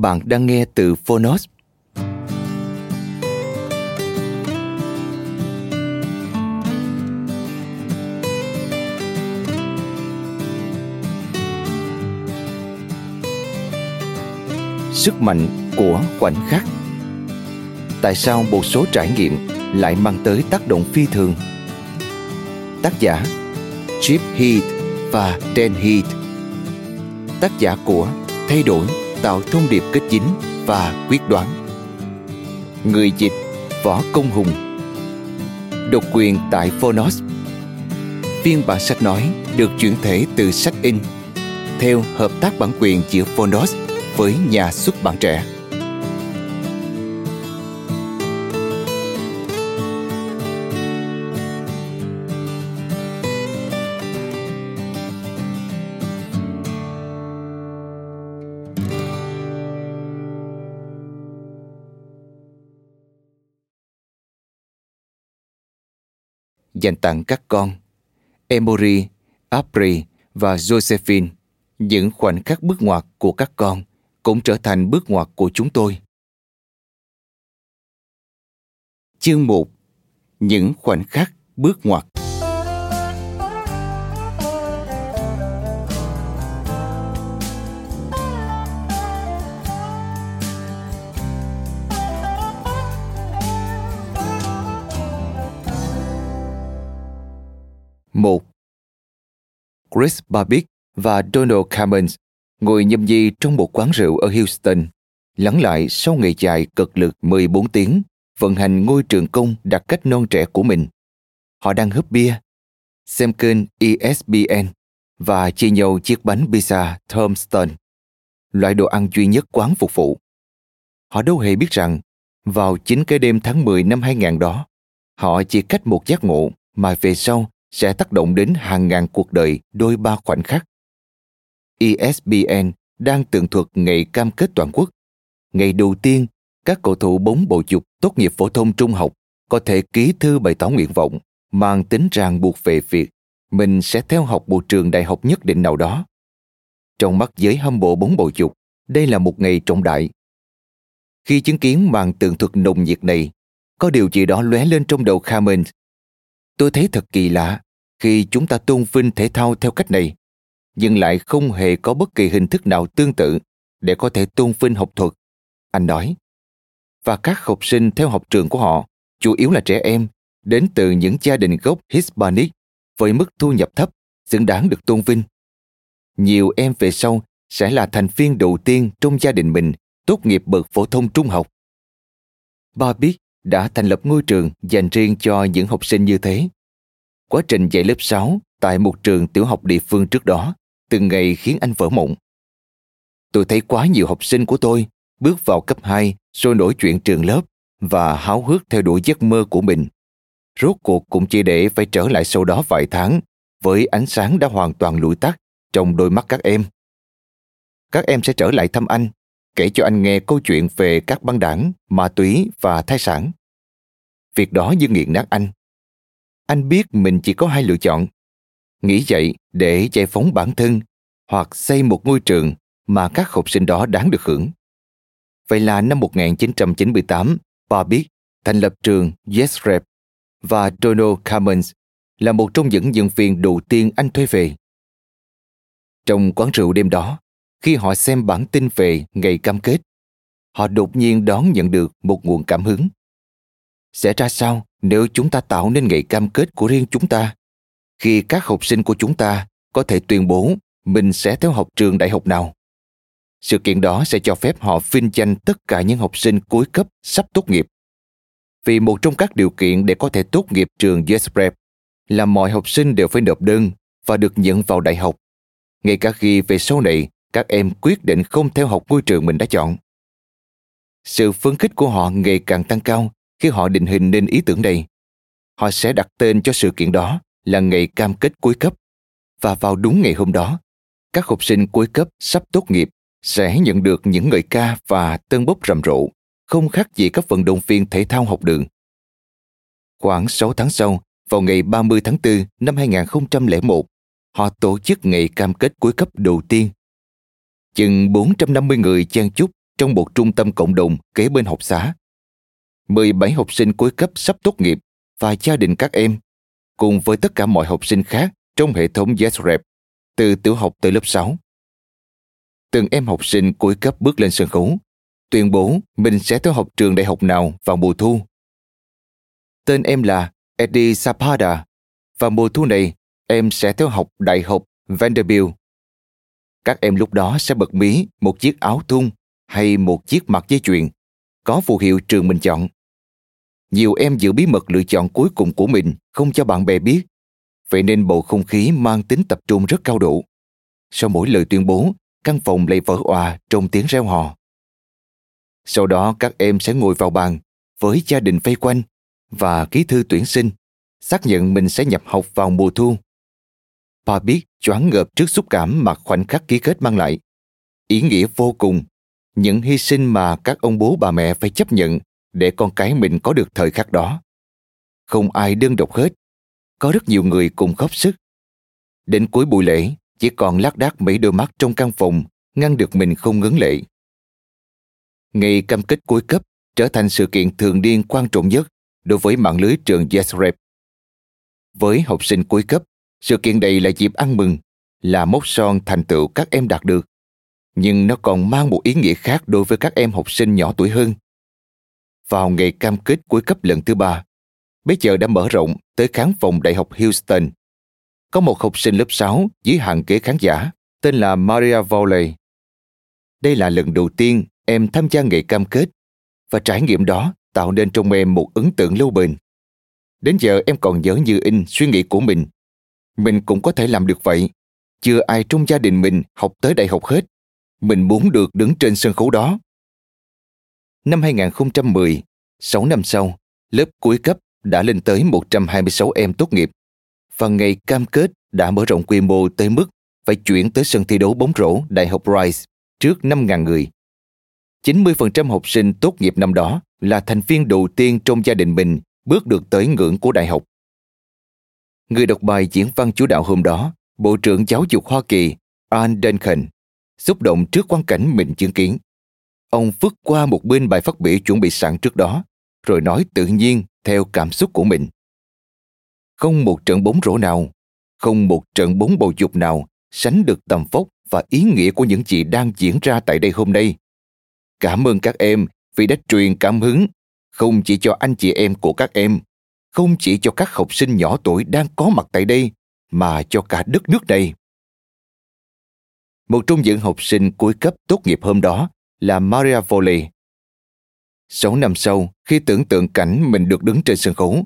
Bạn đang nghe từ Phonos. Sức mạnh của khoảnh khắc Tại sao một số trải nghiệm lại mang tới tác động phi thường? Tác giả Chip Heath và Dan Heath Tác giả của Thay đổi tạo thông điệp kết dính và quyết đoán. Người dịch Võ Công Hùng Độc quyền tại Phonos Phiên bản sách nói được chuyển thể từ sách in, theo hợp tác bản quyền giữa Phonos với nhà xuất bản trẻ. Dành tặng các con Emory, Apri và Josephine. Những khoảnh khắc bước ngoặt của các con cũng trở thành bước ngoặt của chúng tôi. Chương 1 Những khoảnh khắc bước ngoặt Chris Babick và Donald Cameron ngồi nhâm nhi trong một quán rượu ở Houston, lắng lại sau ngày dài cực lực 14 tiếng vận hành ngôi trường công đặc cách non trẻ của mình. Họ đang húp bia, xem kênh ESPN và chia nhau chiếc bánh pizza Tomston, loại đồ ăn duy nhất quán phục vụ. Họ đâu hề biết rằng, vào chính cái đêm tháng 10 năm 2000 đó, họ chỉ cách một giác ngộ mà về sau sẽ tác động đến hàng ngàn cuộc đời đôi ba khoảnh khắc. ESPN đang tường thuật ngày cam kết toàn quốc. Ngày đầu tiên, các cầu thủ bóng bầu dục tốt nghiệp phổ thông trung học có thể ký thư bày tỏ nguyện vọng mang tính ràng buộc về việc mình sẽ theo học một trường đại học nhất định nào đó. Trong mắt giới hâm mộ bóng bầu dục, đây là một ngày trọng đại. Khi chứng kiến màn tường thuật nồng nhiệt này, có điều gì đó lóe lên trong đầu Carmen Tôi thấy thật kỳ lạ khi chúng ta tôn vinh thể thao theo cách này, nhưng lại không hề có bất kỳ hình thức nào tương tự để có thể tôn vinh học thuật. Anh nói. Và các học sinh theo học trường của họ, chủ yếu là trẻ em, đến từ những gia đình gốc Hispanic với mức thu nhập thấp, xứng đáng được tôn vinh. Nhiều em về sau sẽ là thành viên đầu tiên trong gia đình mình tốt nghiệp bậc phổ thông trung học. ba biết đã thành lập ngôi trường dành riêng cho những học sinh như thế. Quá trình dạy lớp 6 tại một trường tiểu học địa phương trước đó từng ngày khiến anh vỡ mộng. Tôi thấy quá nhiều học sinh của tôi bước vào cấp 2 rồi nổi chuyện trường lớp và háo hức theo đuổi giấc mơ của mình. Rốt cuộc cũng chỉ để phải trở lại sau đó vài tháng với ánh sáng đã hoàn toàn lụi tắt trong đôi mắt các em. Các em sẽ trở lại thăm anh, kể cho anh nghe câu chuyện về các băng đảng, ma túy và thai sản. Việc đó như nghiện nát anh. Anh biết mình chỉ có hai lựa chọn. Nghĩ vậy để giải phóng bản thân hoặc xây một ngôi trường mà các học sinh đó đáng được hưởng. Vậy là năm 1998, Bobby thành lập trường YesRep và Donald Cummins là một trong những nhân viên đầu tiên anh thuê về. Trong quán rượu đêm đó, khi họ xem bản tin về ngày cam kết, họ đột nhiên đón nhận được một nguồn cảm hứng. Sẽ ra sao nếu chúng ta tạo nên ngày cam kết của riêng chúng ta? Khi các học sinh của chúng ta có thể tuyên bố mình sẽ theo học trường đại học nào? Sự kiện đó sẽ cho phép họ vinh danh tất cả những học sinh cuối cấp sắp tốt nghiệp. Vì một trong các điều kiện để có thể tốt nghiệp trường USPrep là mọi học sinh đều phải nộp đơn và được nhận vào đại học. Ngay cả khi về sau này các em quyết định không theo học ngôi trường mình đã chọn. Sự phấn khích của họ ngày càng tăng cao khi họ định hình nên ý tưởng này. Họ sẽ đặt tên cho sự kiện đó là ngày cam kết cuối cấp. Và vào đúng ngày hôm đó, các học sinh cuối cấp sắp tốt nghiệp sẽ nhận được những ngợi ca và tân bốc rầm rộ, không khác gì các vận động viên thể thao học đường. Khoảng 6 tháng sau, vào ngày 30 tháng 4 năm 2001, họ tổ chức ngày cam kết cuối cấp đầu tiên. Chừng 450 người chen chúc trong một trung tâm cộng đồng kế bên học xá. 17 học sinh cuối cấp sắp tốt nghiệp và gia đình các em, cùng với tất cả mọi học sinh khác trong hệ thống YesRep, từ tiểu học tới lớp 6. Từng em học sinh cuối cấp bước lên sân khấu, tuyên bố mình sẽ theo học trường đại học nào vào mùa thu. Tên em là Eddie Sapada và mùa thu này em sẽ theo học Đại học Vanderbilt. Các em lúc đó sẽ bật mí một chiếc áo thun hay một chiếc mặt dây chuyền, có phù hiệu trường mình chọn. Nhiều em giữ bí mật lựa chọn cuối cùng của mình không cho bạn bè biết, vậy nên bầu không khí mang tính tập trung rất cao độ. Sau mỗi lời tuyên bố, căn phòng lại vỡ òa trong tiếng reo hò. Sau đó các em sẽ ngồi vào bàn với gia đình vây quanh và ký thư tuyển sinh, xác nhận mình sẽ nhập học vào mùa thu. Pa biết choáng ngợp trước xúc cảm mà khoảnh khắc ký kết mang lại. Ý nghĩa vô cùng, những hy sinh mà các ông bố bà mẹ phải chấp nhận để con cái mình có được thời khắc đó. Không ai đơn độc hết, có rất nhiều người cùng góp sức. Đến cuối buổi lễ, chỉ còn lác đác mấy đôi mắt trong căn phòng ngăn được mình không ngấn lệ. Ngày cam kết cuối cấp trở thành sự kiện thường niên quan trọng nhất đối với mạng lưới trường YesRep. Với học sinh cuối cấp, sự kiện này là dịp ăn mừng, là mốc son thành tựu các em đạt được. Nhưng nó còn mang một ý nghĩa khác đối với các em học sinh nhỏ tuổi hơn. Vào ngày cam kết cuối cấp lần thứ ba, bây giờ đã mở rộng tới khán phòng Đại học Houston. Có một học sinh lớp 6 dưới hàng ghế khán giả tên là Maria Volley. Đây là lần đầu tiên em tham gia ngày cam kết và trải nghiệm đó tạo nên trong em một ấn tượng lâu bền. Đến giờ em còn nhớ như in suy nghĩ của mình. Mình cũng có thể làm được vậy. Chưa ai trong gia đình mình học tới đại học hết. Mình muốn được đứng trên sân khấu đó. Năm 2010, 6 năm sau, lớp cuối cấp đã lên tới 126 em tốt nghiệp. Và ngày cam kết đã mở rộng quy mô tới mức phải chuyển tới sân thi đấu bóng rổ Đại học Rice trước 5.000 người. 90% học sinh tốt nghiệp năm đó là thành viên đầu tiên trong gia đình mình bước được tới ngưỡng của đại học. Người đọc bài diễn văn chủ đạo hôm đó, Bộ trưởng Giáo dục Hoa Kỳ Ann Duncan, xúc động trước quan cảnh mình chứng kiến. Ông vứt qua một bên bài phát biểu chuẩn bị sẵn trước đó, rồi nói tự nhiên theo cảm xúc của mình. Không một trận bóng rổ nào, không một trận bóng bầu dục nào sánh được tầm vóc và ý nghĩa của những gì đang diễn ra tại đây hôm nay. Cảm ơn các em vì đã truyền cảm hứng không chỉ cho anh chị em của các em, không chỉ cho các học sinh nhỏ tuổi đang có mặt tại đây, mà cho cả đất nước này. Một trong những học sinh cuối cấp tốt nghiệp hôm đó là Maria Volley. Sáu năm sau, khi tưởng tượng cảnh mình được đứng trên sân khấu,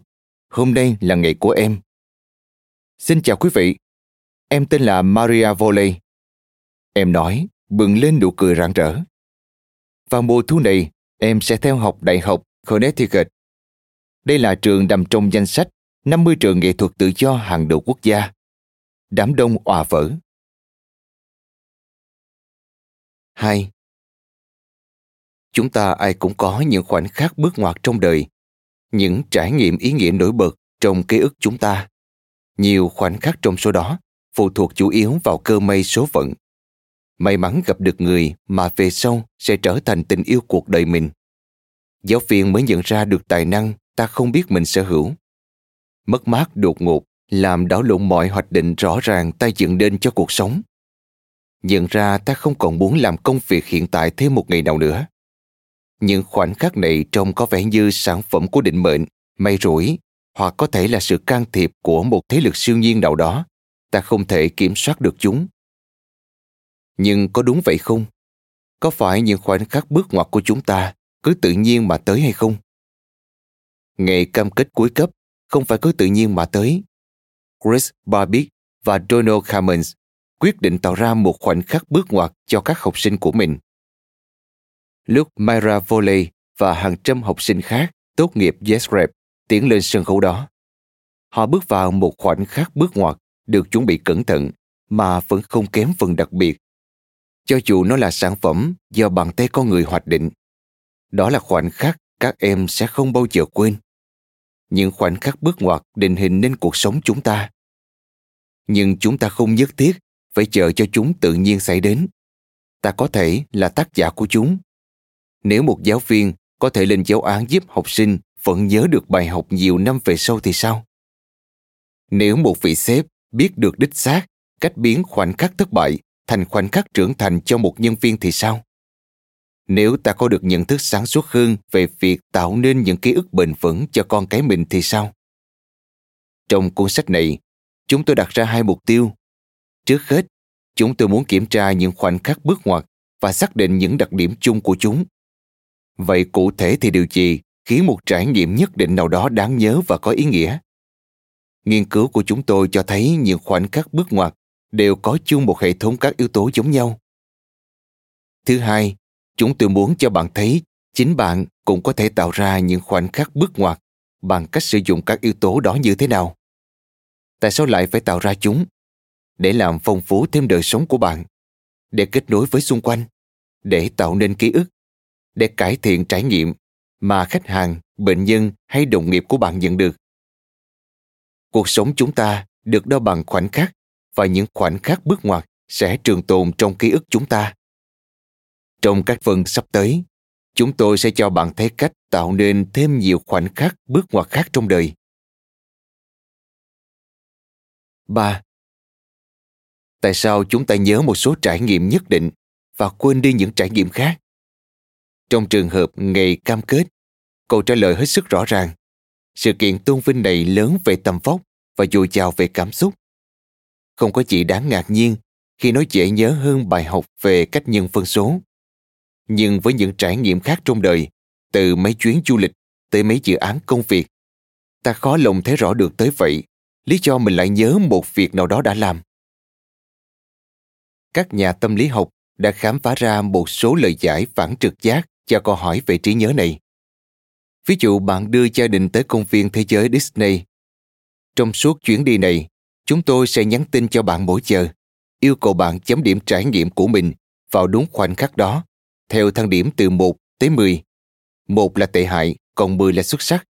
hôm nay là ngày của em. Xin chào quý vị, em tên là Maria Volley. Em nói, bừng lên nụ cười rạng rỡ. Vào mùa thu này, em sẽ theo học Đại học Connecticut. Đây là trường nằm trong danh sách 50 trường nghệ thuật tự do hàng đầu quốc gia. Đám đông òa vỡ. 2. Chúng ta ai cũng có những khoảnh khắc bước ngoặt trong đời, những trải nghiệm ý nghĩa nổi bật trong ký ức chúng ta. Nhiều khoảnh khắc trong số đó phụ thuộc chủ yếu vào cơ may số phận. May mắn gặp được người mà về sau sẽ trở thành tình yêu cuộc đời mình giáo viên mới nhận ra được tài năng ta không biết mình sở hữu. Mất mát đột ngột làm đảo lộn mọi hoạch định rõ ràng ta dựng nên cho cuộc sống. Nhận ra ta không còn muốn làm công việc hiện tại thêm một ngày nào nữa. Những khoảnh khắc này trông có vẻ như sản phẩm của định mệnh, may rủi, hoặc có thể là sự can thiệp của một thế lực siêu nhiên nào đó. Ta không thể kiểm soát được chúng. Nhưng có đúng vậy không? Có phải những khoảnh khắc bước ngoặt của chúng ta cứ tự nhiên mà tới hay không? Ngày cam kết cuối cấp không phải cứ tự nhiên mà tới. Chris Barbic và Donald Cummins quyết định tạo ra một khoảnh khắc bước ngoặt cho các học sinh của mình. Lúc Myra Volley và hàng trăm học sinh khác tốt nghiệp YesRep tiến lên sân khấu đó, họ bước vào một khoảnh khắc bước ngoặt được chuẩn bị cẩn thận mà vẫn không kém phần đặc biệt. Cho dù nó là sản phẩm do bàn tay con người hoạch định, đó là khoảnh khắc các em sẽ không bao giờ quên. Những khoảnh khắc bước ngoặt định hình nên cuộc sống chúng ta. Nhưng chúng ta không nhất thiết phải chờ cho chúng tự nhiên xảy đến. Ta có thể là tác giả của chúng. Nếu một giáo viên có thể lên giáo án giúp học sinh vẫn nhớ được bài học nhiều năm về sau thì sao? Nếu một vị sếp biết được đích xác cách biến khoảnh khắc thất bại thành khoảnh khắc trưởng thành cho một nhân viên thì sao? Nếu ta có được nhận thức sáng suốt hơn về việc tạo nên những ký ức bền vững cho con cái mình thì sao? Trong cuốn sách này, chúng tôi đặt ra hai mục tiêu. Trước hết, chúng tôi muốn kiểm tra những khoảnh khắc bước ngoặt và xác định những đặc điểm chung của chúng. Vậy cụ thể thì điều gì khiến một trải nghiệm nhất định nào đó đáng nhớ và có ý nghĩa? Nghiên cứu của chúng tôi cho thấy những khoảnh khắc bước ngoặt đều có chung một hệ thống các yếu tố giống nhau. Thứ hai, chúng tôi muốn cho bạn thấy chính bạn cũng có thể tạo ra những khoảnh khắc bước ngoặt bằng cách sử dụng các yếu tố đó như thế nào. Tại sao lại phải tạo ra chúng? Để làm phong phú thêm đời sống của bạn, để kết nối với xung quanh, để tạo nên ký ức, để cải thiện trải nghiệm mà khách hàng, bệnh nhân hay đồng nghiệp của bạn nhận được. Cuộc sống chúng ta được đo bằng khoảnh khắc và những khoảnh khắc bước ngoặt sẽ trường tồn trong ký ức chúng ta. Trong các phần sắp tới, chúng tôi sẽ cho bạn thấy cách tạo nên thêm nhiều khoảnh khắc bước ngoặt khác trong đời. 3. Tại sao chúng ta nhớ một số trải nghiệm nhất định và quên đi những trải nghiệm khác? Trong trường hợp ngày cam kết, câu trả lời hết sức rõ ràng. Sự kiện tôn vinh này lớn về tầm vóc và dồi dào về cảm xúc. Không có gì đáng ngạc nhiên khi nó dễ nhớ hơn bài học về cách nhân phân số. Nhưng với những trải nghiệm khác trong đời, từ mấy chuyến du lịch tới mấy dự án công việc, ta khó lòng thấy rõ được tới vậy lý do mình lại nhớ một việc nào đó đã làm. Các nhà tâm lý học đã khám phá ra một số lời giải phản trực giác cho câu hỏi về trí nhớ này. Ví dụ bạn đưa gia đình tới công viên thế giới Disney. Trong suốt chuyến đi này, chúng tôi sẽ nhắn tin cho bạn mỗi giờ, yêu cầu bạn chấm điểm trải nghiệm của mình vào đúng khoảnh khắc đó, theo thang điểm từ 1 tới 10. Một là tệ hại, còn 10 là xuất sắc.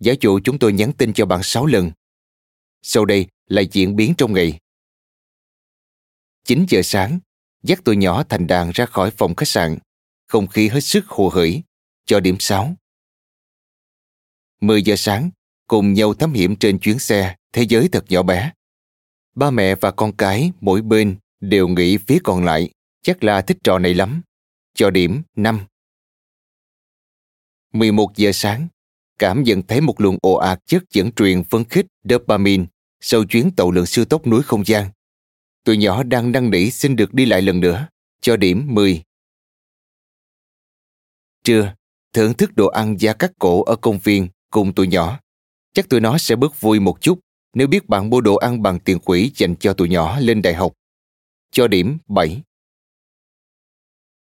Giả dụ chúng tôi nhắn tin cho bạn 6 lần. Sau đây là diễn biến trong ngày. 9 giờ sáng, dắt tôi nhỏ thành đàn ra khỏi phòng khách sạn, không khí hết sức hồ hởi, cho điểm 6. 10 giờ sáng, cùng nhau thám hiểm trên chuyến xe Thế giới thật nhỏ bé. Ba mẹ và con cái mỗi bên đều nghĩ phía còn lại chắc là thích trò này lắm. Cho điểm 5. 11 giờ sáng, cảm nhận thấy một luồng ồ ạt chất dẫn truyền phấn khích dopamine sau chuyến tàu lượn siêu tốc núi không gian. Tụi nhỏ đang năn nỉ xin được đi lại lần nữa, cho điểm 10. Trưa, thưởng thức đồ ăn giá cắt cổ ở công viên cùng tụi nhỏ. Chắc tụi nó sẽ bớt vui một chút nếu biết bạn mua đồ ăn bằng tiền quỹ dành cho tụi nhỏ lên đại học. Cho điểm 7.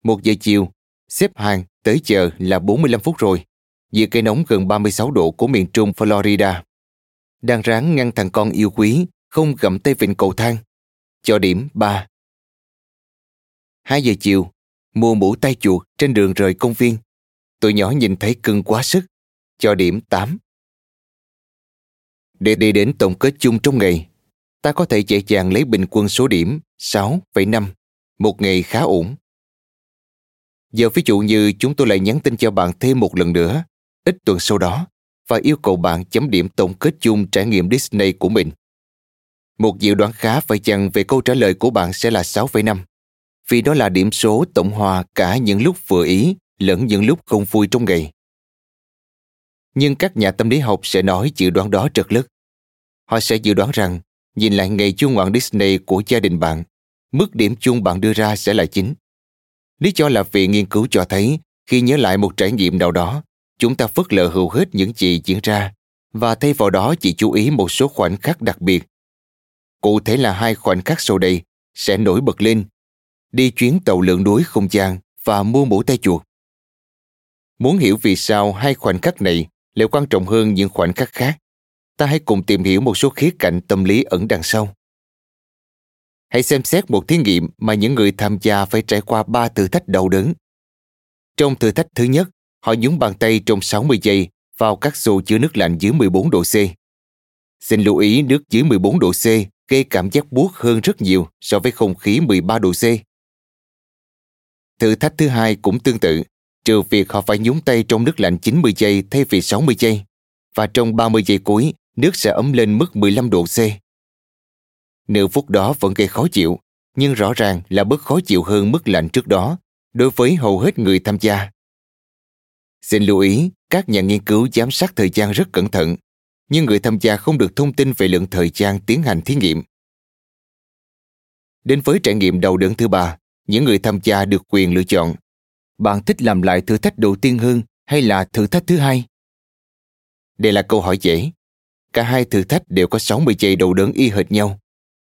Một giờ chiều, xếp hàng tới giờ là 45 phút rồi. Giữa cây nóng gần 36 độ của miền trung Florida. Đang ráng ngăn thằng con yêu quý không gặm tay vịnh cầu thang. Cho điểm 3. 2 giờ chiều, mua mũ tay chuột trên đường rời công viên. Tụi nhỏ nhìn thấy cưng quá sức. Cho điểm 8. Để đi đến tổng kết chung trong ngày, ta có thể dễ dàng lấy bình quân số điểm 6,5, một ngày khá ổn. Giờ ví dụ như chúng tôi lại nhắn tin cho bạn thêm một lần nữa, ít tuần sau đó, và yêu cầu bạn chấm điểm tổng kết chung trải nghiệm Disney của mình. Một dự đoán khá phải chăng về câu trả lời của bạn sẽ là 6,5 vì đó là điểm số tổng hòa cả những lúc vừa ý lẫn những lúc không vui trong ngày. Nhưng các nhà tâm lý học sẽ nói dự đoán đó trật lất. Họ sẽ dự đoán rằng nhìn lại ngày chung ngoạn Disney của gia đình bạn, mức điểm chung bạn đưa ra sẽ là chính. Lý do là vì nghiên cứu cho thấy khi nhớ lại một trải nghiệm nào đó, chúng ta phớt lờ hầu hết những gì diễn ra và thay vào đó chỉ chú ý một số khoảnh khắc đặc biệt. Cụ thể là hai khoảnh khắc sau đây sẽ nổi bật lên đi chuyến tàu lượn núi không gian và mua mũ tay chuột. Muốn hiểu vì sao hai khoảnh khắc này lại quan trọng hơn những khoảnh khắc khác, ta hãy cùng tìm hiểu một số khía cạnh tâm lý ẩn đằng sau. Hãy xem xét một thí nghiệm mà những người tham gia phải trải qua ba thử thách đau đớn. Trong thử thách thứ nhất, họ nhúng bàn tay trong 60 giây vào các xô chứa nước lạnh dưới 14 độ C. Xin lưu ý nước dưới 14 độ C gây cảm giác buốt hơn rất nhiều so với không khí 13 độ C. Thử thách thứ hai cũng tương tự, trừ việc họ phải nhúng tay trong nước lạnh 90 giây thay vì 60 giây. Và trong 30 giây cuối, nước sẽ ấm lên mức 15 độ C. Nửa phút đó vẫn gây khó chịu, nhưng rõ ràng là bớt khó chịu hơn mức lạnh trước đó đối với hầu hết người tham gia. Xin lưu ý, các nhà nghiên cứu giám sát thời gian rất cẩn thận, nhưng người tham gia không được thông tin về lượng thời gian tiến hành thí nghiệm. Đến với trải nghiệm đầu đớn thứ ba, những người tham gia được quyền lựa chọn. Bạn thích làm lại thử thách đầu tiên hơn hay là thử thách thứ hai? Đây là câu hỏi dễ. Cả hai thử thách đều có 60 giây đầu đớn y hệt nhau.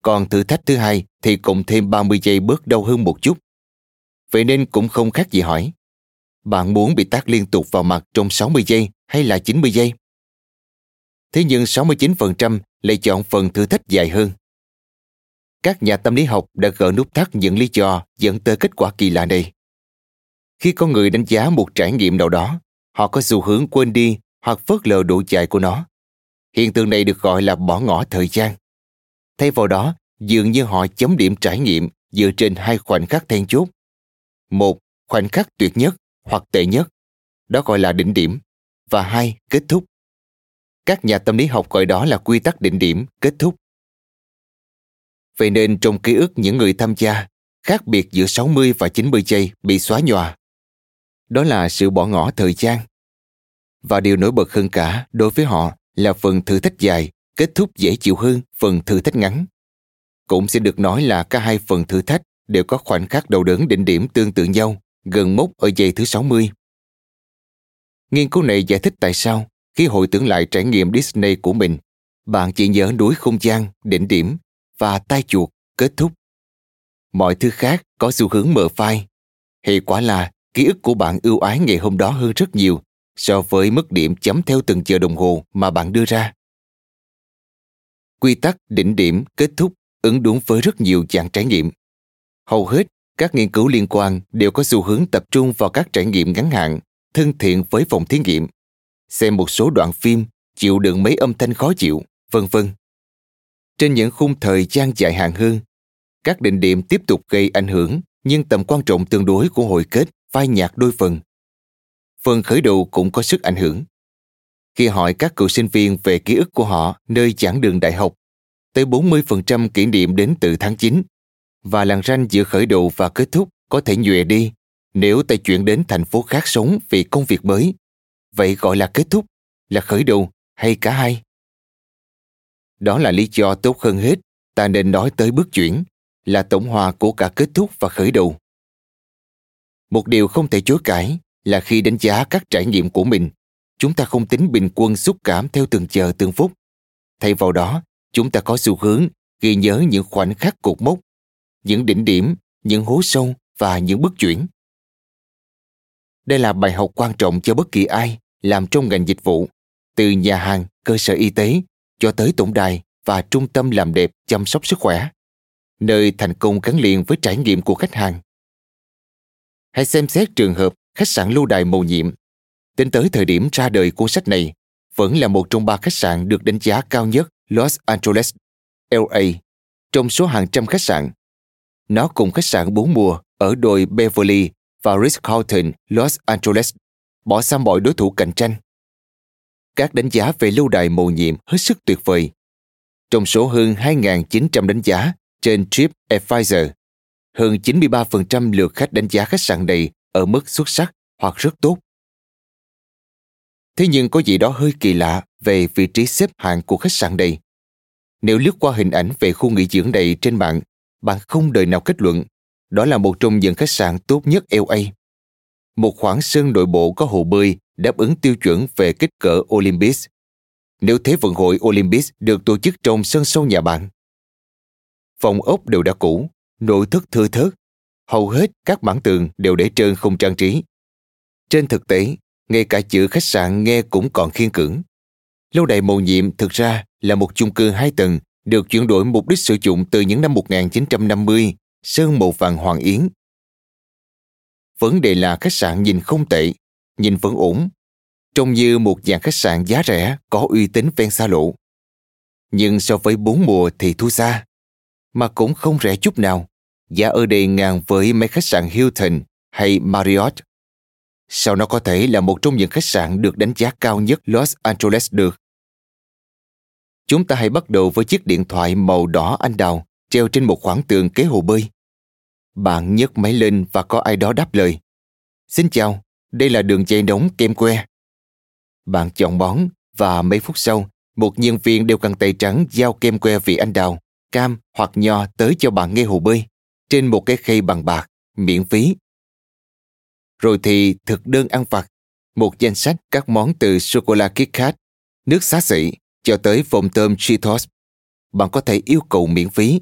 Còn thử thách thứ hai thì cộng thêm 30 giây bớt đau hơn một chút. Vậy nên cũng không khác gì hỏi. Bạn muốn bị tác liên tục vào mặt trong 60 giây hay là 90 giây? Thế nhưng 69% lại chọn phần thử thách dài hơn các nhà tâm lý học đã gỡ nút thắt những lý do dẫn tới kết quả kỳ lạ này. Khi con người đánh giá một trải nghiệm nào đó, họ có xu hướng quên đi hoặc phớt lờ độ dài của nó. Hiện tượng này được gọi là bỏ ngỏ thời gian. Thay vào đó, dường như họ chấm điểm trải nghiệm dựa trên hai khoảnh khắc then chốt. Một, khoảnh khắc tuyệt nhất hoặc tệ nhất, đó gọi là đỉnh điểm. Và hai, kết thúc. Các nhà tâm lý học gọi đó là quy tắc đỉnh điểm, kết thúc. Vậy nên trong ký ức những người tham gia, khác biệt giữa 60 và 90 giây bị xóa nhòa. Đó là sự bỏ ngỏ thời gian. Và điều nổi bật hơn cả đối với họ là phần thử thách dài kết thúc dễ chịu hơn phần thử thách ngắn. Cũng sẽ được nói là cả hai phần thử thách đều có khoảnh khắc đầu đớn đỉnh điểm tương tự nhau, gần mốc ở giây thứ 60. Nghiên cứu này giải thích tại sao khi hồi tưởng lại trải nghiệm Disney của mình, bạn chỉ nhớ núi không gian, đỉnh điểm và tai chuột kết thúc. Mọi thứ khác có xu hướng mờ phai. Hệ quả là ký ức của bạn ưu ái ngày hôm đó hơn rất nhiều so với mức điểm chấm theo từng giờ đồng hồ mà bạn đưa ra. Quy tắc đỉnh điểm kết thúc ứng đúng với rất nhiều dạng trải nghiệm. Hầu hết các nghiên cứu liên quan đều có xu hướng tập trung vào các trải nghiệm ngắn hạn, thân thiện với phòng thí nghiệm, xem một số đoạn phim, chịu đựng mấy âm thanh khó chịu, vân vân. Trên những khung thời gian dài hạn hơn, các định điểm tiếp tục gây ảnh hưởng nhưng tầm quan trọng tương đối của hồi kết phai nhạt đôi phần. Phần khởi đầu cũng có sức ảnh hưởng. Khi hỏi các cựu sinh viên về ký ức của họ nơi giảng đường đại học, tới 40% kỷ niệm đến từ tháng 9 và làn ranh giữa khởi đầu và kết thúc có thể nhòe đi nếu ta chuyển đến thành phố khác sống vì công việc mới. Vậy gọi là kết thúc, là khởi đầu hay cả hai? Đó là lý do tốt hơn hết, ta nên nói tới bước chuyển, là tổng hòa của cả kết thúc và khởi đầu. Một điều không thể chối cãi là khi đánh giá các trải nghiệm của mình, chúng ta không tính bình quân xúc cảm theo từng giờ từng phút. Thay vào đó, chúng ta có xu hướng ghi nhớ những khoảnh khắc cột mốc, những đỉnh điểm, những hố sâu và những bước chuyển. Đây là bài học quan trọng cho bất kỳ ai làm trong ngành dịch vụ, từ nhà hàng, cơ sở y tế cho tới tổng đài và trung tâm làm đẹp chăm sóc sức khỏe, nơi thành công gắn liền với trải nghiệm của khách hàng. Hãy xem xét trường hợp khách sạn lưu đài mầu nhiệm. Tính tới thời điểm ra đời cuốn sách này, vẫn là một trong ba khách sạn được đánh giá cao nhất Los Angeles, LA, trong số hàng trăm khách sạn. Nó cùng khách sạn bốn mùa ở đồi Beverly và Ritz-Carlton, Los Angeles, bỏ xa mọi đối thủ cạnh tranh các đánh giá về lâu đài mầu nhiệm hết sức tuyệt vời. Trong số hơn 2.900 đánh giá trên TripAdvisor, hơn 93% lượt khách đánh giá khách sạn này ở mức xuất sắc hoặc rất tốt. Thế nhưng có gì đó hơi kỳ lạ về vị trí xếp hạng của khách sạn này. Nếu lướt qua hình ảnh về khu nghỉ dưỡng này trên mạng, bạn không đời nào kết luận đó là một trong những khách sạn tốt nhất LA. Một khoảng sân nội bộ có hồ bơi đáp ứng tiêu chuẩn về kích cỡ Olympus. Nếu Thế vận hội Olympus được tổ chức trong sân sau nhà bạn. Phòng ốc đều đã cũ, nội thất thưa thớt, hầu hết các bản tường đều để trơn không trang trí. Trên thực tế, ngay cả chữ khách sạn nghe cũng còn khiên cưỡng. Lâu đài mầu nhiệm thực ra là một chung cư hai tầng được chuyển đổi mục đích sử dụng từ những năm 1950, sơn màu vàng hoàng yến. Vấn đề là khách sạn nhìn không tệ, nhìn vẫn ổn, trông như một dạng khách sạn giá rẻ có uy tín ven xa lộ. Nhưng so với bốn mùa thì thua xa, mà cũng không rẻ chút nào. Giá ở đây ngang với mấy khách sạn Hilton hay Marriott. Sao nó có thể là một trong những khách sạn được đánh giá cao nhất Los Angeles được? Chúng ta hãy bắt đầu với chiếc điện thoại màu đỏ anh đào treo trên một khoảng tường kế hồ bơi. Bạn nhấc máy lên và có ai đó đáp lời. Xin chào, đây là đường dây nóng kem que. Bạn chọn bón và mấy phút sau, một nhân viên đeo găng tay trắng giao kem que vị anh đào, cam hoặc nho tới cho bạn ngay hồ bơi, trên một cái khay bằng bạc, miễn phí. Rồi thì thực đơn ăn vặt, một danh sách các món từ sô-cô-la Kit Kat, nước xá xị, cho tới phồng tôm Cheetos. Bạn có thể yêu cầu miễn phí.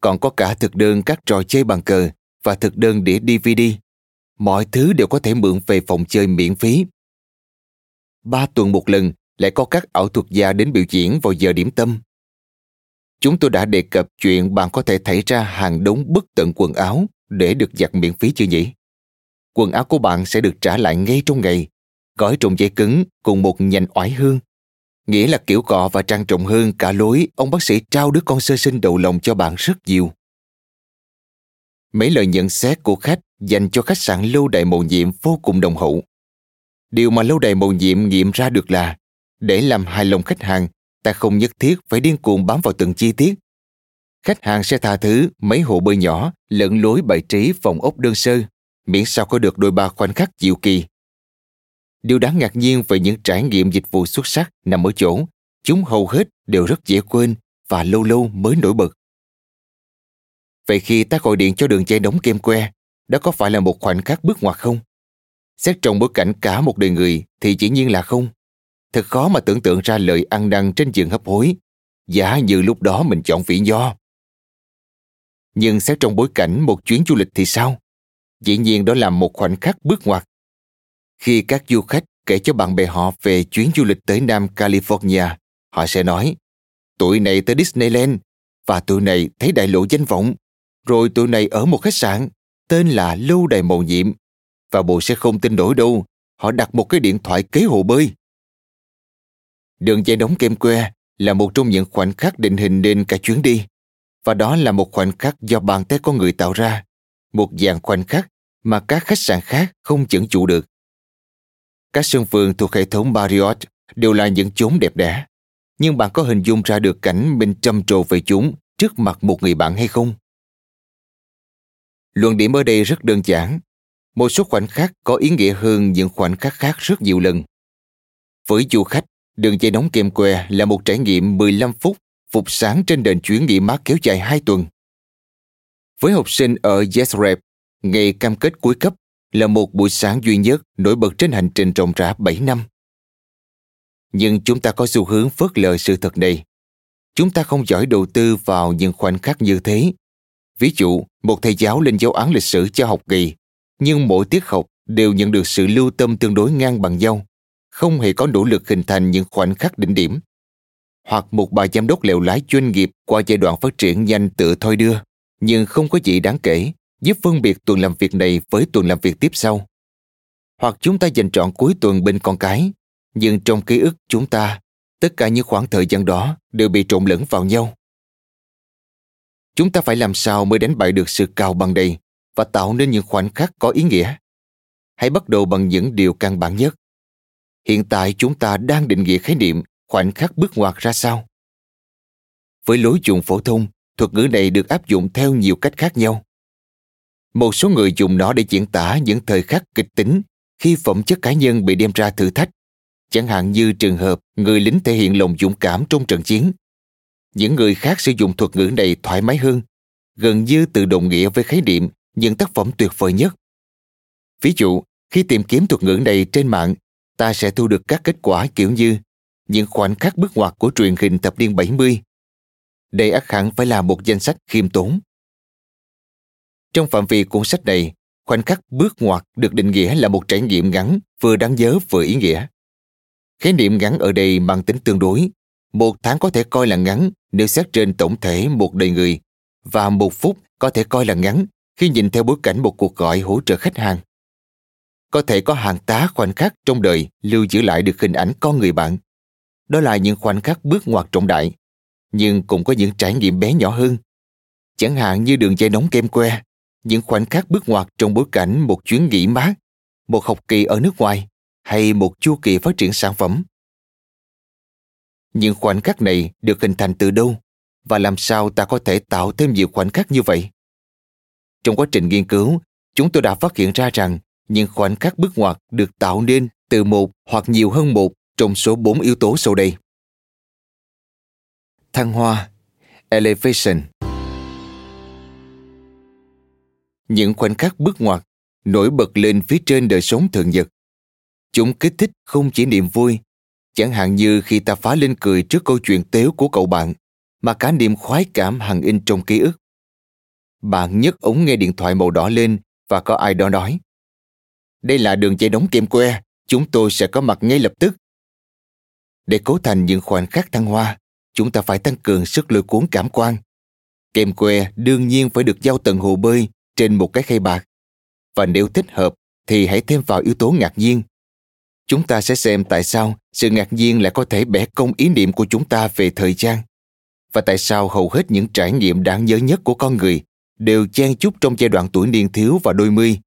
Còn có cả thực đơn các trò chơi bàn cờ và thực đơn đĩa DVD. Mọi thứ đều có thể mượn về phòng chơi miễn phí. Ba tuần một lần lại có các ảo thuật gia đến biểu diễn vào giờ điểm tâm. Chúng tôi đã đề cập chuyện bạn có thể thấy ra hàng đống bất tận quần áo để được giặt miễn phí chưa nhỉ? Quần áo của bạn sẽ được trả lại ngay trong ngày, gói trong giấy cứng cùng một nhành oải hương Nghĩa là kiểu cọ và trang trọng hơn cả lối ông bác sĩ trao đứa con sơ sinh đầu lòng cho bạn rất nhiều. Mấy lời nhận xét của khách dành cho khách sạn lâu đài mầu nhiệm vô cùng đồng hậu. Điều mà lâu đài mầu nhiệm nghiệm ra được là để làm hài lòng khách hàng, ta không nhất thiết phải điên cuồng bám vào từng chi tiết. Khách hàng sẽ tha thứ mấy hồ bơi nhỏ lẫn lối bày trí phòng ốc đơn sơ, miễn sao có được đôi ba khoảnh khắc diệu kỳ Điều đáng ngạc nhiên về những trải nghiệm dịch vụ xuất sắc nằm ở chỗ, chúng hầu hết đều rất dễ quên và lâu lâu mới nổi bật. Vậy khi ta gọi điện cho đường dây đóng kem que, đó có phải là một khoảnh khắc bước ngoặt không? Xét trong bối cảnh cả một đời người thì chỉ nhiên là không. Thật khó mà tưởng tượng ra lời ăn năn trên giường hấp hối, giả như lúc đó mình chọn vị nho. Nhưng xét trong bối cảnh một chuyến du lịch thì sao? Dĩ nhiên đó là một khoảnh khắc bước ngoặt khi các du khách kể cho bạn bè họ về chuyến du lịch tới Nam California, họ sẽ nói Tụi này tới Disneyland và tụi này thấy đại lộ danh vọng. Rồi tụi này ở một khách sạn tên là Lâu Đài Mầu Nhiệm và bộ sẽ không tin nổi đâu. Họ đặt một cái điện thoại kế hồ bơi. Đường dây đóng kem que là một trong những khoảnh khắc định hình nên cả chuyến đi. Và đó là một khoảnh khắc do bàn tay con người tạo ra. Một dạng khoảnh khắc mà các khách sạn khác không chẩn chủ được. Các sân vườn thuộc hệ thống Marriott đều là những chốn đẹp đẽ. Nhưng bạn có hình dung ra được cảnh mình trầm trồ về chúng trước mặt một người bạn hay không? Luận điểm ở đây rất đơn giản. Một số khoảnh khắc có ý nghĩa hơn những khoảnh khắc khác rất nhiều lần. Với du khách, đường dây nóng kem que là một trải nghiệm 15 phút phục sáng trên đền chuyến nghỉ mát kéo dài 2 tuần. Với học sinh ở Yesrep, ngày cam kết cuối cấp là một buổi sáng duy nhất nổi bật trên hành trình rộng rã 7 năm. Nhưng chúng ta có xu hướng phớt lờ sự thật này. Chúng ta không giỏi đầu tư vào những khoảnh khắc như thế. Ví dụ, một thầy giáo lên giáo án lịch sử cho học kỳ, nhưng mỗi tiết học đều nhận được sự lưu tâm tương đối ngang bằng nhau, không hề có nỗ lực hình thành những khoảnh khắc đỉnh điểm. Hoặc một bà giám đốc lèo lái doanh nghiệp qua giai đoạn phát triển nhanh tự thôi đưa, nhưng không có gì đáng kể giúp phân biệt tuần làm việc này với tuần làm việc tiếp sau. Hoặc chúng ta dành trọn cuối tuần bên con cái, nhưng trong ký ức chúng ta, tất cả những khoảng thời gian đó đều bị trộn lẫn vào nhau. Chúng ta phải làm sao mới đánh bại được sự cao bằng đầy và tạo nên những khoảnh khắc có ý nghĩa. Hãy bắt đầu bằng những điều căn bản nhất. Hiện tại chúng ta đang định nghĩa khái niệm khoảnh khắc bước ngoặt ra sao. với lối dùng phổ thông, thuật ngữ này được áp dụng theo nhiều cách khác nhau. Một số người dùng nó để diễn tả những thời khắc kịch tính khi phẩm chất cá nhân bị đem ra thử thách, chẳng hạn như trường hợp người lính thể hiện lòng dũng cảm trong trận chiến. Những người khác sử dụng thuật ngữ này thoải mái hơn, gần như tự đồng nghĩa với khái niệm những tác phẩm tuyệt vời nhất. Ví dụ, khi tìm kiếm thuật ngữ này trên mạng, ta sẽ thu được các kết quả kiểu như những khoảnh khắc bước ngoặt của truyền hình thập niên 70. Đây ắt hẳn phải là một danh sách khiêm tốn. Trong phạm vi cuốn sách này, khoảnh khắc bước ngoặt được định nghĩa là một trải nghiệm ngắn vừa đáng nhớ vừa ý nghĩa. Khái niệm ngắn ở đây mang tính tương đối. Một tháng có thể coi là ngắn nếu xét trên tổng thể một đời người và một phút có thể coi là ngắn khi nhìn theo bối cảnh một cuộc gọi hỗ trợ khách hàng. Có thể có hàng tá khoảnh khắc trong đời lưu giữ lại được hình ảnh con người bạn. Đó là những khoảnh khắc bước ngoặt trọng đại, nhưng cũng có những trải nghiệm bé nhỏ hơn. Chẳng hạn như đường dây nóng kem que, những khoảnh khắc bước ngoặt trong bối cảnh một chuyến nghỉ mát, một học kỳ ở nước ngoài hay một chu kỳ phát triển sản phẩm. Những khoảnh khắc này được hình thành từ đâu và làm sao ta có thể tạo thêm nhiều khoảnh khắc như vậy? Trong quá trình nghiên cứu, chúng tôi đã phát hiện ra rằng những khoảnh khắc bước ngoặt được tạo nên từ một hoặc nhiều hơn một trong số bốn yếu tố sau đây. Thăng hoa Elevation những khoảnh khắc bước ngoặt nổi bật lên phía trên đời sống thường nhật. Chúng kích thích không chỉ niềm vui, chẳng hạn như khi ta phá lên cười trước câu chuyện tếu của cậu bạn, mà cả niềm khoái cảm hằng in trong ký ức. Bạn nhấc ống nghe điện thoại màu đỏ lên và có ai đó nói đây là đường dây đóng kem que, e, chúng tôi sẽ có mặt ngay lập tức. Để cố thành những khoảnh khắc thăng hoa, chúng ta phải tăng cường sức lôi cuốn cảm quan. Kem que e đương nhiên phải được giao tận hồ bơi trên một cái khay bạc. Và nếu thích hợp, thì hãy thêm vào yếu tố ngạc nhiên. Chúng ta sẽ xem tại sao sự ngạc nhiên lại có thể bẻ cong ý niệm của chúng ta về thời gian. Và tại sao hầu hết những trải nghiệm đáng nhớ nhất của con người đều chen chúc trong giai đoạn tuổi niên thiếu và đôi mươi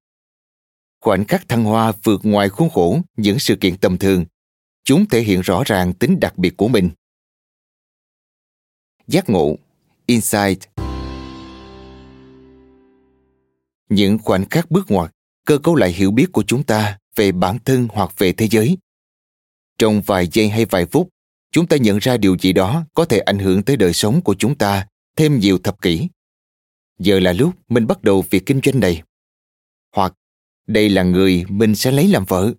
khoảnh khắc thăng hoa vượt ngoài khuôn khổ những sự kiện tầm thường, chúng thể hiện rõ ràng tính đặc biệt của mình giác ngộ, insight những khoảnh khắc bước ngoặt, cơ cấu lại hiểu biết của chúng ta về bản thân hoặc về thế giới trong vài giây hay vài phút, chúng ta nhận ra điều gì đó có thể ảnh hưởng tới đời sống của chúng ta thêm nhiều thập kỷ giờ là lúc mình bắt đầu việc kinh doanh này hoặc, đây là người mình sẽ lấy làm vợ.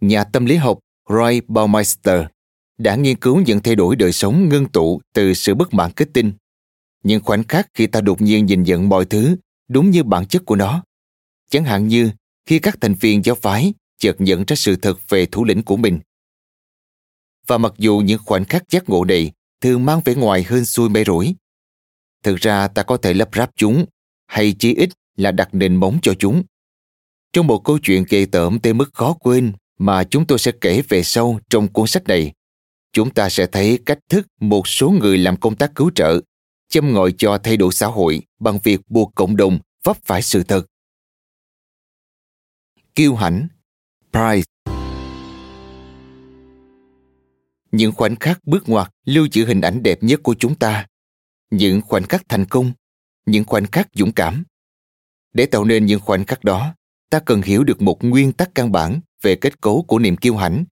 Nhà tâm lý học Roy Baumeister đã nghiên cứu những thay đổi đời sống ngưng tụ từ sự bất mãn kết tinh. Những khoảnh khắc khi ta đột nhiên nhìn nhận mọi thứ đúng như bản chất của nó. Chẳng hạn như khi các thành viên giáo phái chợt nhận ra sự thật về thủ lĩnh của mình. Và mặc dù những khoảnh khắc giác ngộ này thường mang vẻ ngoài hơn xuôi mê rủi, thực ra ta có thể lắp ráp chúng hay chí ít là đặt nền móng cho chúng trong một câu chuyện kỳ tởm tới mức khó quên mà chúng tôi sẽ kể về sau trong cuốn sách này, chúng ta sẽ thấy cách thức một số người làm công tác cứu trợ châm ngòi cho thay đổi xã hội bằng việc buộc cộng đồng vấp phải sự thật. Kiêu hãnh Pride Những khoảnh khắc bước ngoặt lưu giữ hình ảnh đẹp nhất của chúng ta. Những khoảnh khắc thành công, những khoảnh khắc dũng cảm. Để tạo nên những khoảnh khắc đó, ta cần hiểu được một nguyên tắc căn bản về kết cấu của niềm kiêu hãnh.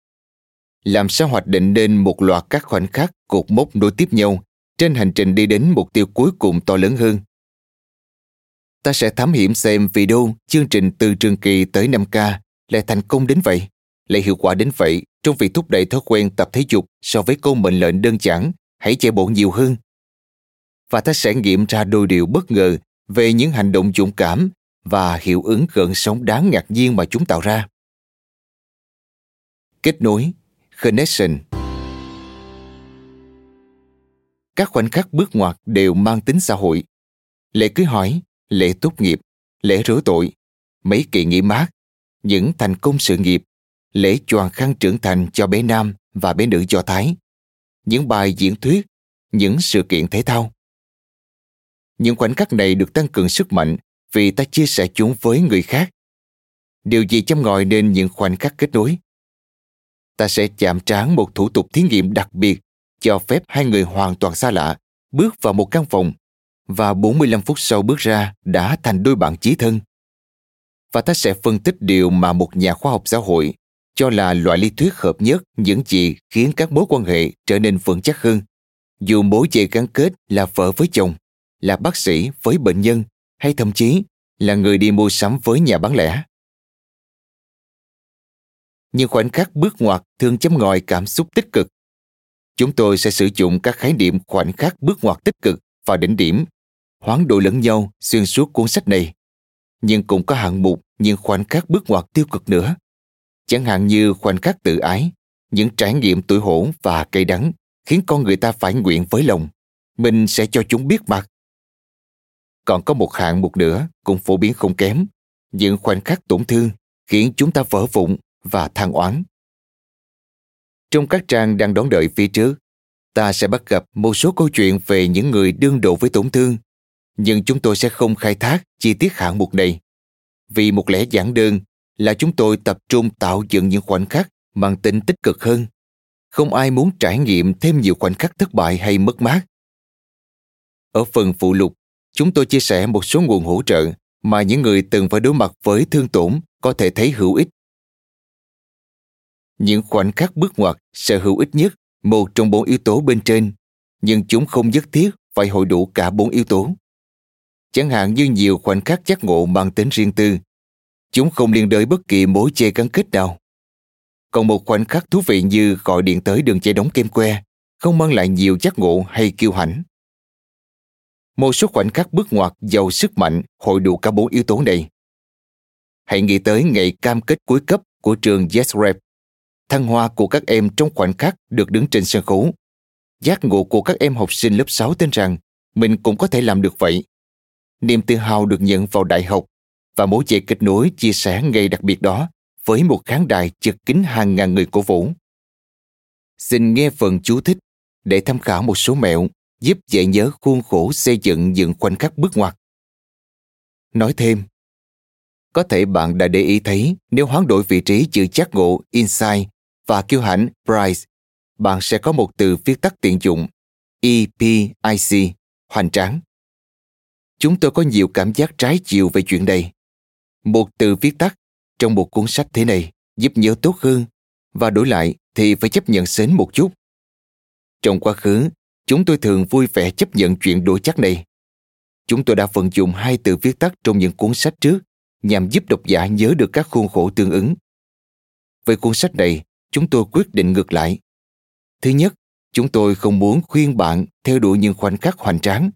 Làm sao hoạch định nên một loạt các khoảnh khắc cột mốc nối tiếp nhau trên hành trình đi đến mục tiêu cuối cùng to lớn hơn. Ta sẽ thám hiểm xem video chương trình từ trường kỳ tới 5K lại thành công đến vậy, lại hiệu quả đến vậy trong việc thúc đẩy thói quen tập thể dục so với câu mệnh lệnh đơn giản hãy chạy bộ nhiều hơn. Và ta sẽ nghiệm ra đôi điều bất ngờ về những hành động dũng cảm và hiệu ứng gợn sóng đáng ngạc nhiên mà chúng tạo ra. Kết nối, connection. Các khoảnh khắc bước ngoặt đều mang tính xã hội. Lễ cưới hỏi, lễ tốt nghiệp, lễ rửa tội, mấy kỳ nghỉ mát, những thành công sự nghiệp, lễ choàng khăn trưởng thành cho bé nam và bé nữ do Thái, những bài diễn thuyết, những sự kiện thể thao. Những khoảnh khắc này được tăng cường sức mạnh vì ta chia sẻ chúng với người khác. Điều gì châm ngòi nên những khoảnh khắc kết nối? Ta sẽ chạm trán một thủ tục thí nghiệm đặc biệt cho phép hai người hoàn toàn xa lạ bước vào một căn phòng và 45 phút sau bước ra đã thành đôi bạn chí thân. Và ta sẽ phân tích điều mà một nhà khoa học xã hội cho là loại lý thuyết hợp nhất những gì khiến các mối quan hệ trở nên vững chắc hơn. Dù mối dây gắn kết là vợ với chồng, là bác sĩ với bệnh nhân hay thậm chí là người đi mua sắm với nhà bán lẻ. những khoảnh khắc bước ngoặt thường chấm ngòi cảm xúc tích cực. Chúng tôi sẽ sử dụng các khái niệm khoảnh khắc bước ngoặt tích cực và đỉnh điểm, hoán đổi lẫn nhau xuyên suốt cuốn sách này. Nhưng cũng có hạng mục những khoảnh khắc bước ngoặt tiêu cực nữa. Chẳng hạn như khoảnh khắc tự ái, những trải nghiệm tuổi hổ và cay đắng khiến con người ta phải nguyện với lòng. Mình sẽ cho chúng biết mặt còn có một hạng mục nữa cũng phổ biến không kém, những khoảnh khắc tổn thương khiến chúng ta vỡ vụn và than oán. Trong các trang đang đón đợi phía trước, ta sẽ bắt gặp một số câu chuyện về những người đương độ với tổn thương, nhưng chúng tôi sẽ không khai thác chi tiết hạng mục này. Vì một lẽ giản đơn là chúng tôi tập trung tạo dựng những khoảnh khắc mang tính tích cực hơn. Không ai muốn trải nghiệm thêm nhiều khoảnh khắc thất bại hay mất mát. Ở phần phụ lục chúng tôi chia sẻ một số nguồn hỗ trợ mà những người từng phải đối mặt với thương tổn có thể thấy hữu ích. Những khoảnh khắc bước ngoặt sở hữu ít nhất một trong bốn yếu tố bên trên, nhưng chúng không nhất thiết phải hội đủ cả bốn yếu tố. Chẳng hạn như nhiều khoảnh khắc giác ngộ mang tính riêng tư, chúng không liên đới bất kỳ mối chê gắn kết nào. Còn một khoảnh khắc thú vị như gọi điện tới đường dây đóng kem que không mang lại nhiều giác ngộ hay kiêu hãnh. Một số khoảnh khắc bước ngoặt giàu sức mạnh hội đủ cả bốn yếu tố này. Hãy nghĩ tới ngày cam kết cuối cấp của trường Yes Rep. Thăng hoa của các em trong khoảnh khắc được đứng trên sân khấu. Giác ngộ của các em học sinh lớp 6 tin rằng mình cũng có thể làm được vậy. Niềm tự hào được nhận vào đại học và mối dạy kết nối chia sẻ ngày đặc biệt đó với một khán đài chật kín hàng ngàn người cổ vũ. Xin nghe phần chú thích để tham khảo một số mẹo giúp dễ nhớ khuôn khổ xây dựng những khoảnh khắc bước ngoặt. Nói thêm, có thể bạn đã để ý thấy nếu hoán đổi vị trí chữ giác ngộ insight và kêu hãnh price, bạn sẽ có một từ viết tắt tiện dụng EPIC, hoành tráng. Chúng tôi có nhiều cảm giác trái chiều về chuyện này. Một từ viết tắt trong một cuốn sách thế này giúp nhớ tốt hơn và đổi lại thì phải chấp nhận sến một chút. Trong quá khứ, chúng tôi thường vui vẻ chấp nhận chuyện đổi chắc này. Chúng tôi đã vận dụng hai từ viết tắt trong những cuốn sách trước nhằm giúp độc giả nhớ được các khuôn khổ tương ứng. Với cuốn sách này, chúng tôi quyết định ngược lại. Thứ nhất, chúng tôi không muốn khuyên bạn theo đuổi những khoảnh khắc hoành tráng.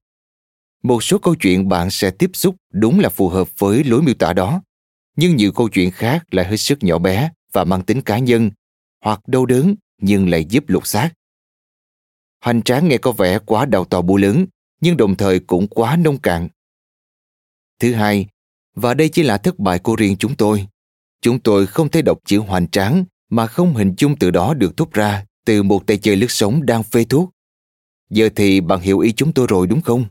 Một số câu chuyện bạn sẽ tiếp xúc đúng là phù hợp với lối miêu tả đó, nhưng nhiều câu chuyện khác lại hết sức nhỏ bé và mang tính cá nhân, hoặc đau đớn nhưng lại giúp lột xác. Hoành tráng nghe có vẻ quá đầu to bu lớn, nhưng đồng thời cũng quá nông cạn. Thứ hai, và đây chỉ là thất bại của riêng chúng tôi. Chúng tôi không thể đọc chữ hoành tráng mà không hình dung từ đó được thúc ra từ một tay chơi lướt sống đang phê thuốc. Giờ thì bạn hiểu ý chúng tôi rồi đúng không?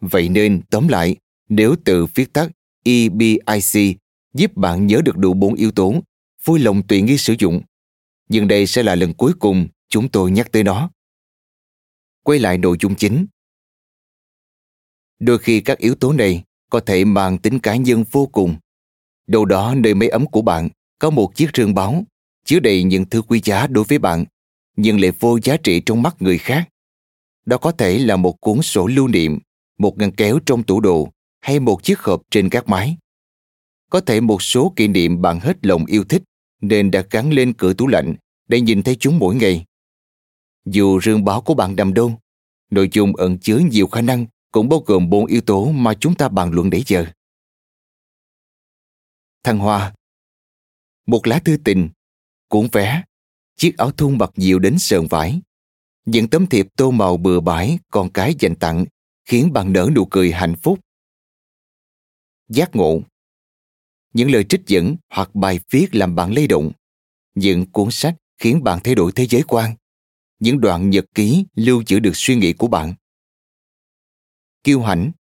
Vậy nên, tóm lại, nếu từ viết tắt EBIC giúp bạn nhớ được đủ bốn yếu tố, vui lòng tùy nghi sử dụng. Nhưng đây sẽ là lần cuối cùng chúng tôi nhắc tới nó quay lại nội dung chính. Đôi khi các yếu tố này có thể mang tính cá nhân vô cùng. Đâu đó nơi máy ấm của bạn có một chiếc rương báo chứa đầy những thứ quý giá đối với bạn, nhưng lại vô giá trị trong mắt người khác. Đó có thể là một cuốn sổ lưu niệm, một ngăn kéo trong tủ đồ hay một chiếc hộp trên các máy. Có thể một số kỷ niệm bạn hết lòng yêu thích nên đã gắn lên cửa tủ lạnh để nhìn thấy chúng mỗi ngày. Dù rương báo của bạn nằm đâu, nội dung ẩn chứa nhiều khả năng cũng bao gồm bốn yếu tố mà chúng ta bàn luận nãy giờ. Thăng hoa Một lá thư tình, cuốn vé, chiếc áo thun bạc nhiều đến sờn vải. Những tấm thiệp tô màu bừa bãi con cái dành tặng khiến bạn nở nụ cười hạnh phúc. Giác ngộ Những lời trích dẫn hoặc bài viết làm bạn lay động. Những cuốn sách khiến bạn thay đổi thế giới quan những đoạn nhật ký lưu giữ được suy nghĩ của bạn. Kiêu hãnh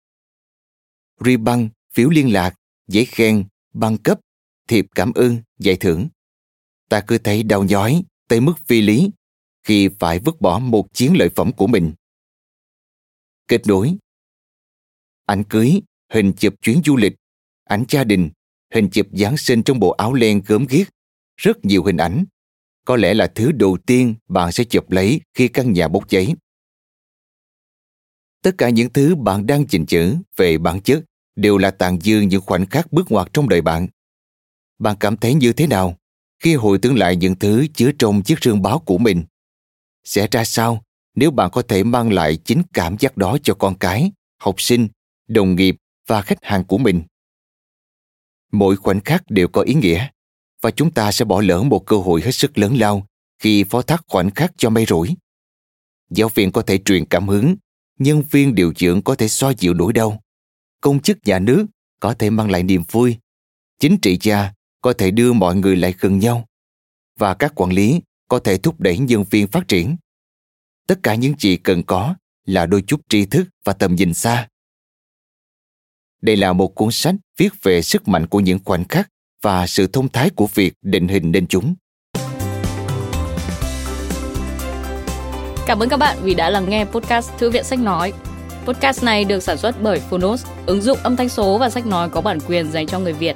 Ri băng, phiếu liên lạc, giấy khen, băng cấp, thiệp cảm ơn, giải thưởng. Ta cứ thấy đau nhói tới mức phi lý khi phải vứt bỏ một chiến lợi phẩm của mình. kết nối. Ảnh cưới, hình chụp chuyến du lịch, ảnh gia đình, hình chụp Giáng sinh trong bộ áo len gớm ghiếc, rất nhiều hình ảnh. Có lẽ là thứ đầu tiên bạn sẽ chụp lấy khi căn nhà bốc cháy. Tất cả những thứ bạn đang chỉnh chữ về bản chất đều là tàn dư những khoảnh khắc bước ngoặt trong đời bạn. Bạn cảm thấy như thế nào khi hồi tưởng lại những thứ chứa trong chiếc rương báo của mình? Sẽ ra sao nếu bạn có thể mang lại chính cảm giác đó cho con cái, học sinh, đồng nghiệp và khách hàng của mình? Mỗi khoảnh khắc đều có ý nghĩa và chúng ta sẽ bỏ lỡ một cơ hội hết sức lớn lao khi phó thác khoảnh khắc cho may rủi. Giáo viên có thể truyền cảm hứng, nhân viên điều dưỡng có thể xoa dịu nỗi đau, công chức nhà nước có thể mang lại niềm vui, chính trị gia có thể đưa mọi người lại gần nhau và các quản lý có thể thúc đẩy nhân viên phát triển. Tất cả những gì cần có là đôi chút tri thức và tầm nhìn xa. Đây là một cuốn sách viết về sức mạnh của những khoảnh khắc và sự thông thái của việc định hình nên chúng. Cảm ơn các bạn vì đã lắng nghe podcast Thư viện Sách Nói. Podcast này được sản xuất bởi Phonos, ứng dụng âm thanh số và sách nói có bản quyền dành cho người Việt.